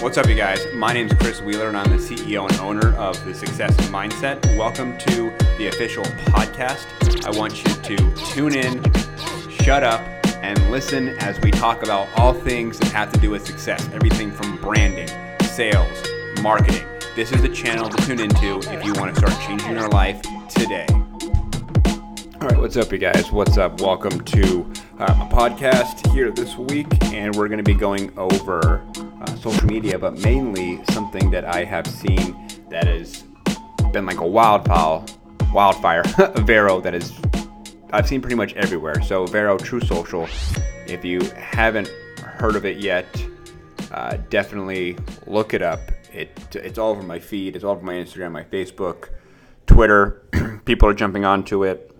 What's up, you guys? My name is Chris Wheeler, and I'm the CEO and owner of the Success Mindset. Welcome to the official podcast. I want you to tune in, shut up, and listen as we talk about all things that have to do with success everything from branding, sales, marketing. This is the channel to tune into if you want to start changing your life today. All right, what's up, you guys? What's up? Welcome to uh, my podcast here this week, and we're going to be going over uh, social media, but mainly something that I have seen that has been like a wildfire, wildfire, Vero that is I've seen pretty much everywhere. So Vero True Social, if you haven't heard of it yet, uh, definitely look it up. It it's all over my feed. It's all over my Instagram, my Facebook, Twitter. people are jumping onto it.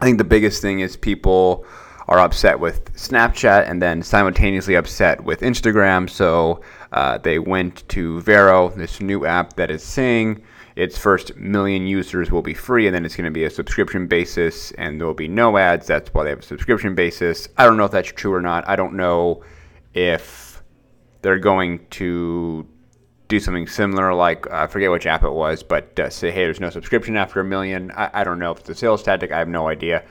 I think the biggest thing is people are upset with Snapchat and then simultaneously upset with Instagram. So uh, they went to Vero, this new app that is saying its first million users will be free, and then it's going to be a subscription basis, and there will be no ads. That's why they have a subscription basis. I don't know if that's true or not. I don't know if they're going to do something similar, like I forget which app it was, but uh, say, hey, there's no subscription after a million. I, I, don't know if it's a sales tactic. I have no idea.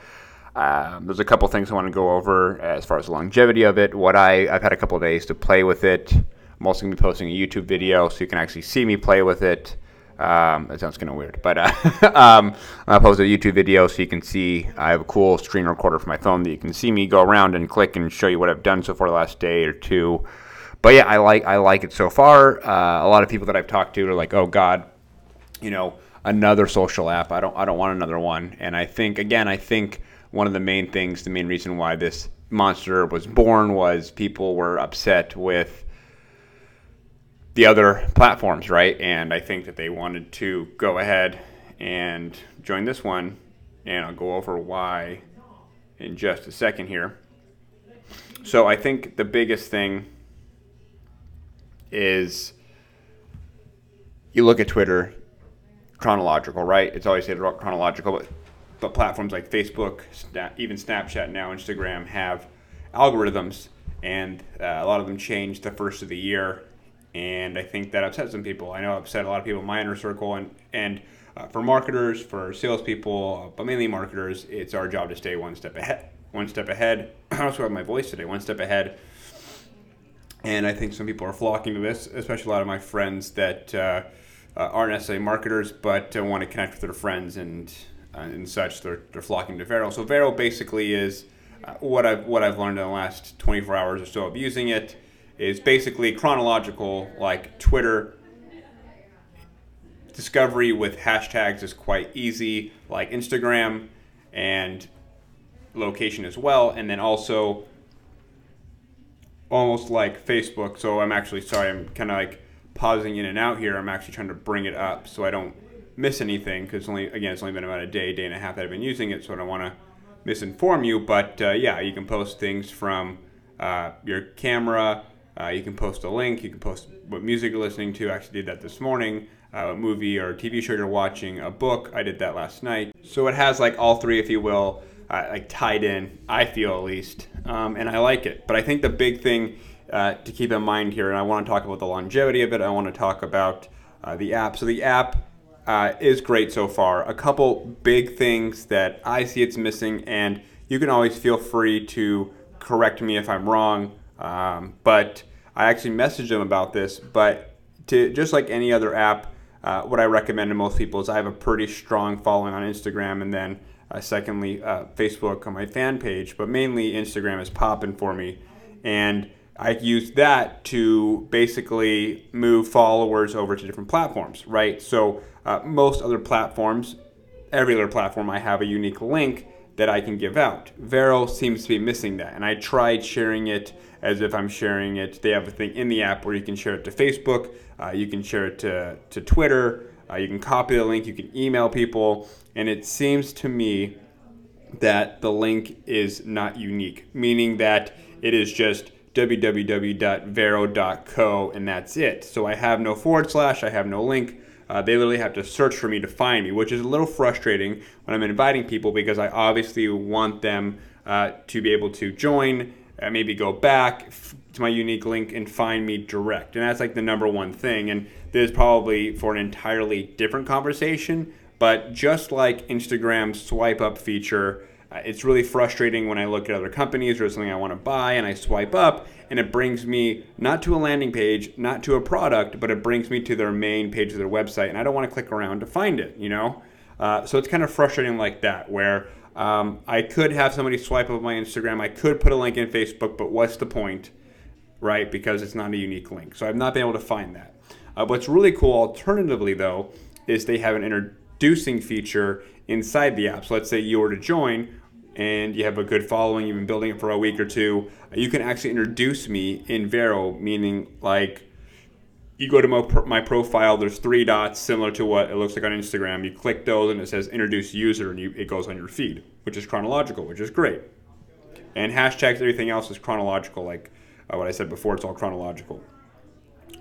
Um, there's a couple things I want to go over as far as the longevity of it. What I I've had a couple days to play with it. I'm also going to be posting a YouTube video so you can actually see me play with it. Um, that sounds kind of weird, but uh, um, I'll post a YouTube video so you can see. I have a cool screen recorder for my phone that you can see me go around and click and show you what I've done so far the last day or two. But yeah, I like I like it so far. Uh, a lot of people that I've talked to are like, "Oh God, you know, another social app. I don't I don't want another one." And I think again, I think one of the main things, the main reason why this monster was born was people were upset with the other platforms, right? And I think that they wanted to go ahead and join this one, and I'll go over why in just a second here. So I think the biggest thing is you look at Twitter, chronological, right? It's always said chronological, but, but platforms like Facebook, even Snapchat now, Instagram have algorithms, and uh, a lot of them change the first of the year and I think that upset some people. I know upset a lot of people in my inner circle, and and uh, for marketers, for salespeople, but mainly marketers, it's our job to stay one step ahead. One step ahead. I also have my voice today. One step ahead. And I think some people are flocking to this, especially a lot of my friends that uh, uh aren't necessarily marketers, but uh, want to connect with their friends and and such. They're, they're flocking to Vero. So Vero basically is uh, what I've what I've learned in the last 24 hours or so of using it is basically chronological, like Twitter. Discovery with hashtags is quite easy, like Instagram, and location as well. And then also almost like Facebook. So I'm actually sorry, I'm kind of like pausing in and out here. I'm actually trying to bring it up so I don't miss anything because only again it's only been about a day, day and a half that I've been using it, so I don't want to misinform you. But uh, yeah, you can post things from uh, your camera, uh, you can post a link. You can post what music you're listening to. I actually did that this morning. Uh, a movie or TV show you're watching, a book. I did that last night. So it has like all three, if you will, uh, like tied in. I feel at least, um, and I like it. But I think the big thing uh, to keep in mind here, and I want to talk about the longevity of it. I want to talk about the app. So the app. Uh, is great so far. A couple big things that I see it's missing, and you can always feel free to correct me if I'm wrong. Um, but I actually messaged them about this, but to just like any other app, uh, what I recommend to most people is I have a pretty strong following on Instagram, and then uh, secondly, uh, Facebook on my fan page, but mainly Instagram is popping for me, and I use that to basically move followers over to different platforms, right? So uh, most other platforms, every other platform, I have a unique link that I can give out. Vero seems to be missing that, and I tried sharing it as if I'm sharing it. They have a thing in the app where you can share it to Facebook, uh, you can share it to, to Twitter, uh, you can copy the link, you can email people, and it seems to me that the link is not unique, meaning that it is just www.vero.co and that's it. So I have no forward slash, I have no link. Uh, they literally have to search for me to find me, which is a little frustrating when I'm inviting people because I obviously want them uh, to be able to join uh, maybe go back f- to my unique link and find me direct. And that's like the number one thing. And this is probably for an entirely different conversation. But just like Instagram's swipe up feature, uh, it's really frustrating when I look at other companies or something I want to buy and I swipe up and it brings me not to a landing page, not to a product, but it brings me to their main page of their website. And I don't want to click around to find it, you know? Uh, so it's kind of frustrating like that, where um, I could have somebody swipe up my Instagram, I could put a link in Facebook, but what's the point, right? Because it's not a unique link. So I've not been able to find that. Uh, what's really cool, alternatively, though, is they have an introducing feature inside the app. So let's say you were to join and you have a good following, you've been building it for a week or two, you can actually introduce me in Vero, meaning like you go to my, my profile, there's three dots similar to what it looks like on Instagram. You click those and it says introduce user and you, it goes on your feed, which is chronological, which is great. And hashtags, everything else is chronological, like uh, what I said before, it's all chronological.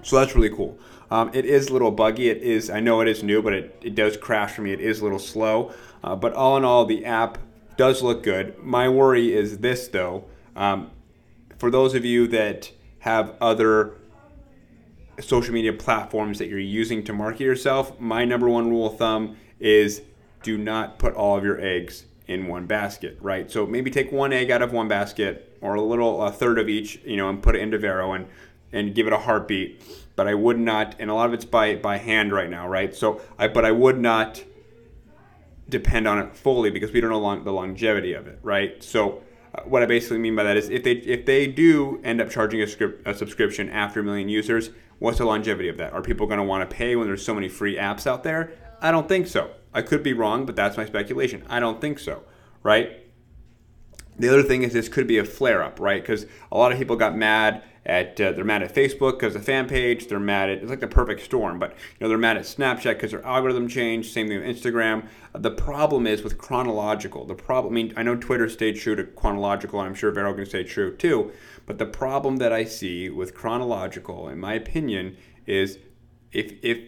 So that's really cool. Um, it is a little buggy. It is, I know it is new, but it, it does crash for me. It is a little slow. Uh, but all in all, the app does look good. My worry is this, though. Um, for those of you that have other social media platforms that you're using to market yourself, my number one rule of thumb is do not put all of your eggs in one basket, right? So maybe take one egg out of one basket or a little a third of each, you know, and put it into Vero and and give it a heartbeat. But I would not, and a lot of it's by by hand right now, right? So I but I would not depend on it fully because we don't know long, the longevity of it, right? So uh, what I basically mean by that is if they if they do end up charging a, script, a subscription after a million users, what's the longevity of that? Are people going to want to pay when there's so many free apps out there? I don't think so. I could be wrong, but that's my speculation. I don't think so, right? The other thing is this could be a flare up, right? Because a lot of people got mad at uh, they're mad at Facebook because the fan page. They're mad at it's like the perfect storm, but you know they're mad at Snapchat because their algorithm changed. Same thing with Instagram. The problem is with chronological. The problem. I mean, I know Twitter stayed true to chronological, and I'm sure Vero can stay true too. But the problem that I see with chronological, in my opinion, is if if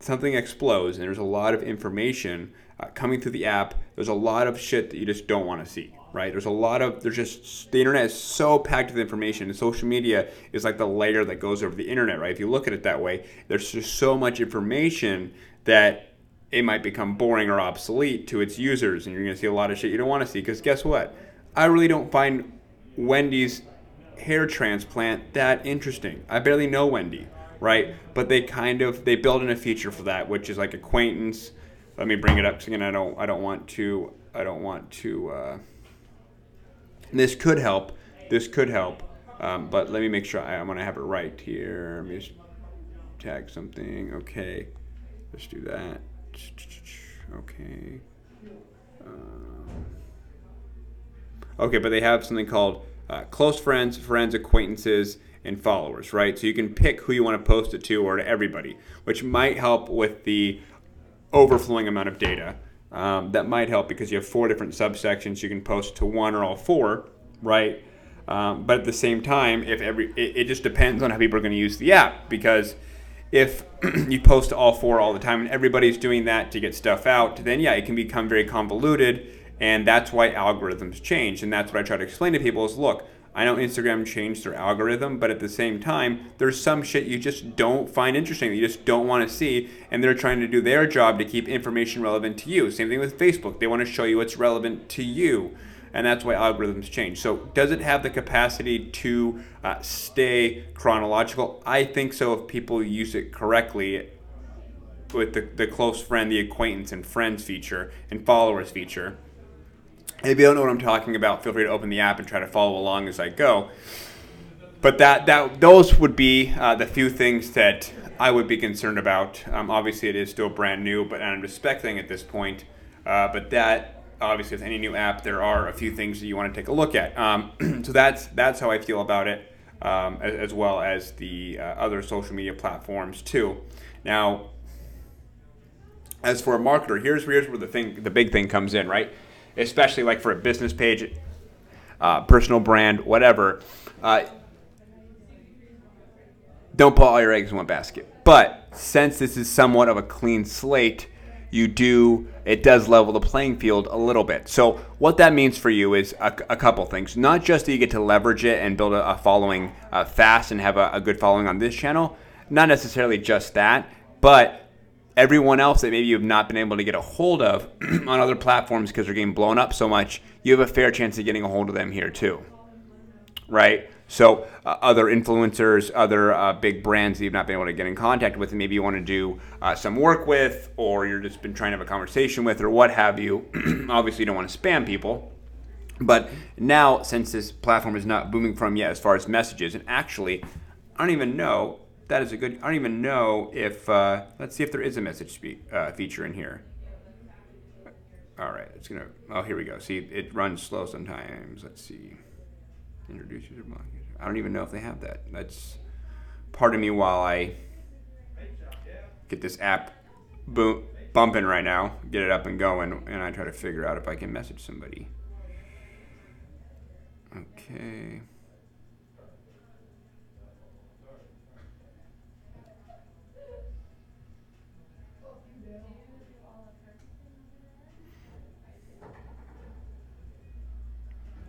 something explodes and there's a lot of information uh, coming through the app, there's a lot of shit that you just don't want to see right? There's a lot of there's just the internet is so packed with information, and social media is like the layer that goes over the internet, right? If you look at it that way, there's just so much information that it might become boring or obsolete to its users, and you're gonna see a lot of shit you don't want to see. Because guess what? I really don't find Wendy's hair transplant that interesting. I barely know Wendy, right? But they kind of they build in a feature for that, which is like acquaintance. Let me bring it up again, I don't I don't want to I don't want to. Uh, this could help. This could help. Um, but let me make sure I, am going to have it right here. Let me just tag something. Okay. Let's do that. Okay. Um, okay, but they have something called uh, close friends, friends, acquaintances, and followers, right? So you can pick who you want to post it to or to everybody, which might help with the overflowing amount of data. Um, that might help because you have four different subsections. You can post to one or all four, right? Um, but at the same time, if every it, it just depends on how people are going to use the app because if you post to all four all the time and everybody's doing that to get stuff out, then yeah, it can become very convoluted, and that's why algorithms change. And that's what I try to explain to people is look, I know Instagram changed their algorithm, but at the same time, there's some shit you just don't find interesting, you just don't want to see, and they're trying to do their job to keep information relevant to you. Same thing with Facebook. They want to show you what's relevant to you, and that's why algorithms change. So, does it have the capacity to uh, stay chronological? I think so if people use it correctly with the, the close friend, the acquaintance, and friends feature, and followers feature. If you don't know what I'm talking about, feel free to open the app and try to follow along as I go. But that that those would be uh, the few things that I would be concerned about. Um, obviously, it is still brand new, but I'm respecting at this point. Uh, but that obviously, with any new app, there are a few things that you want to take a look at. Um, so that's that's how I feel about it, um, as, as, well as the uh, other social media platforms too. Now, as for a marketer, here's here's where the thing the big thing comes in, right? Especially like for a business page, uh, personal brand, whatever. Uh, don't put all your eggs in one basket. But since this is somewhat of a clean slate, you do it does level the playing field a little bit. So what that means for you is a, a couple things. Not just that you get to leverage it and build a, a following uh, fast and have a, a good following on this channel. Not necessarily just that, but everyone else that maybe you've not been able to get a hold of on other platforms because they're getting blown up so much, you have a fair chance of getting a hold of them here too. Right? So, uh, other influencers, other uh, big brands that you've not been able to get in contact with, maybe you want to do uh, some work with, or you're just been trying to have a conversation with, or what have you. Obviously, you don't want to spam people. But now, since this platform is not booming from yet as far as messages, and actually, I don't even know that is a good. I don't even know if. Uh, let's see if there is a message uh, feature in here. All right, it's gonna. Oh, here we go. See, it runs slow sometimes. Let's see. Introduce user block. I don't even know if they have that. That's part of me while I get this app boom, bumping right now, get it up and going, and I try to figure out if I can message somebody. Okay.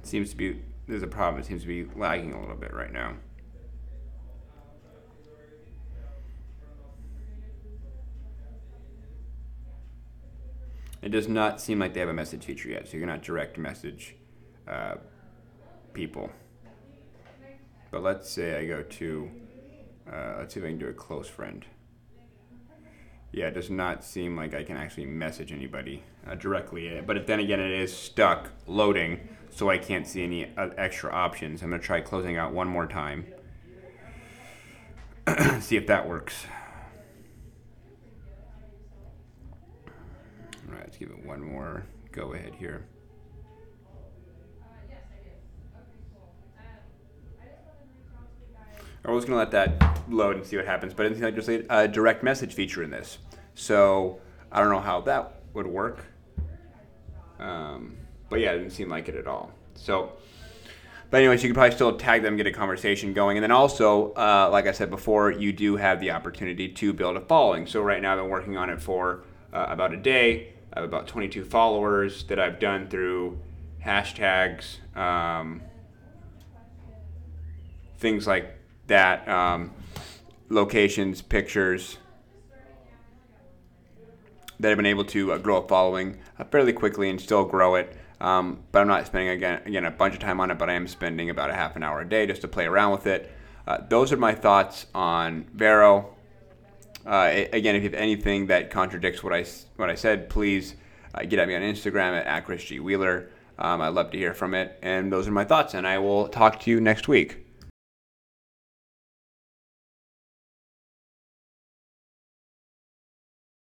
Seems to be there's a problem. It seems to be lagging a little bit right now. It does not seem like they have a message feature yet, so you cannot direct message uh, people. But let's say I go to, uh, let's see if I can do a close friend. Yeah, it does not seem like I can actually message anybody uh, directly. But then again, it is stuck loading so I can't see any uh, extra options. I'm going to try closing out one more time. see if that works. All right, let's give it one more go ahead here. I was going to let that load and see what happens, but it's like there's a direct message feature in this. So I don't know how that would work. Um, but yeah, it didn't seem like it at all. So, but anyways, you can probably still tag them, get a conversation going, and then also, uh, like I said before, you do have the opportunity to build a following. So right now, I've been working on it for uh, about a day. I have about 22 followers that I've done through hashtags, um, things like that, um, locations, pictures that I've been able to uh, grow a following uh, fairly quickly and still grow it. Um, but I'm not spending again again a bunch of time on it. But I am spending about a half an hour a day just to play around with it. Uh, those are my thoughts on Vero. Uh, again, if you have anything that contradicts what I what I said, please uh, get at me on Instagram at, at Chris G Wheeler. Um, I'd love to hear from it. And those are my thoughts. And I will talk to you next week.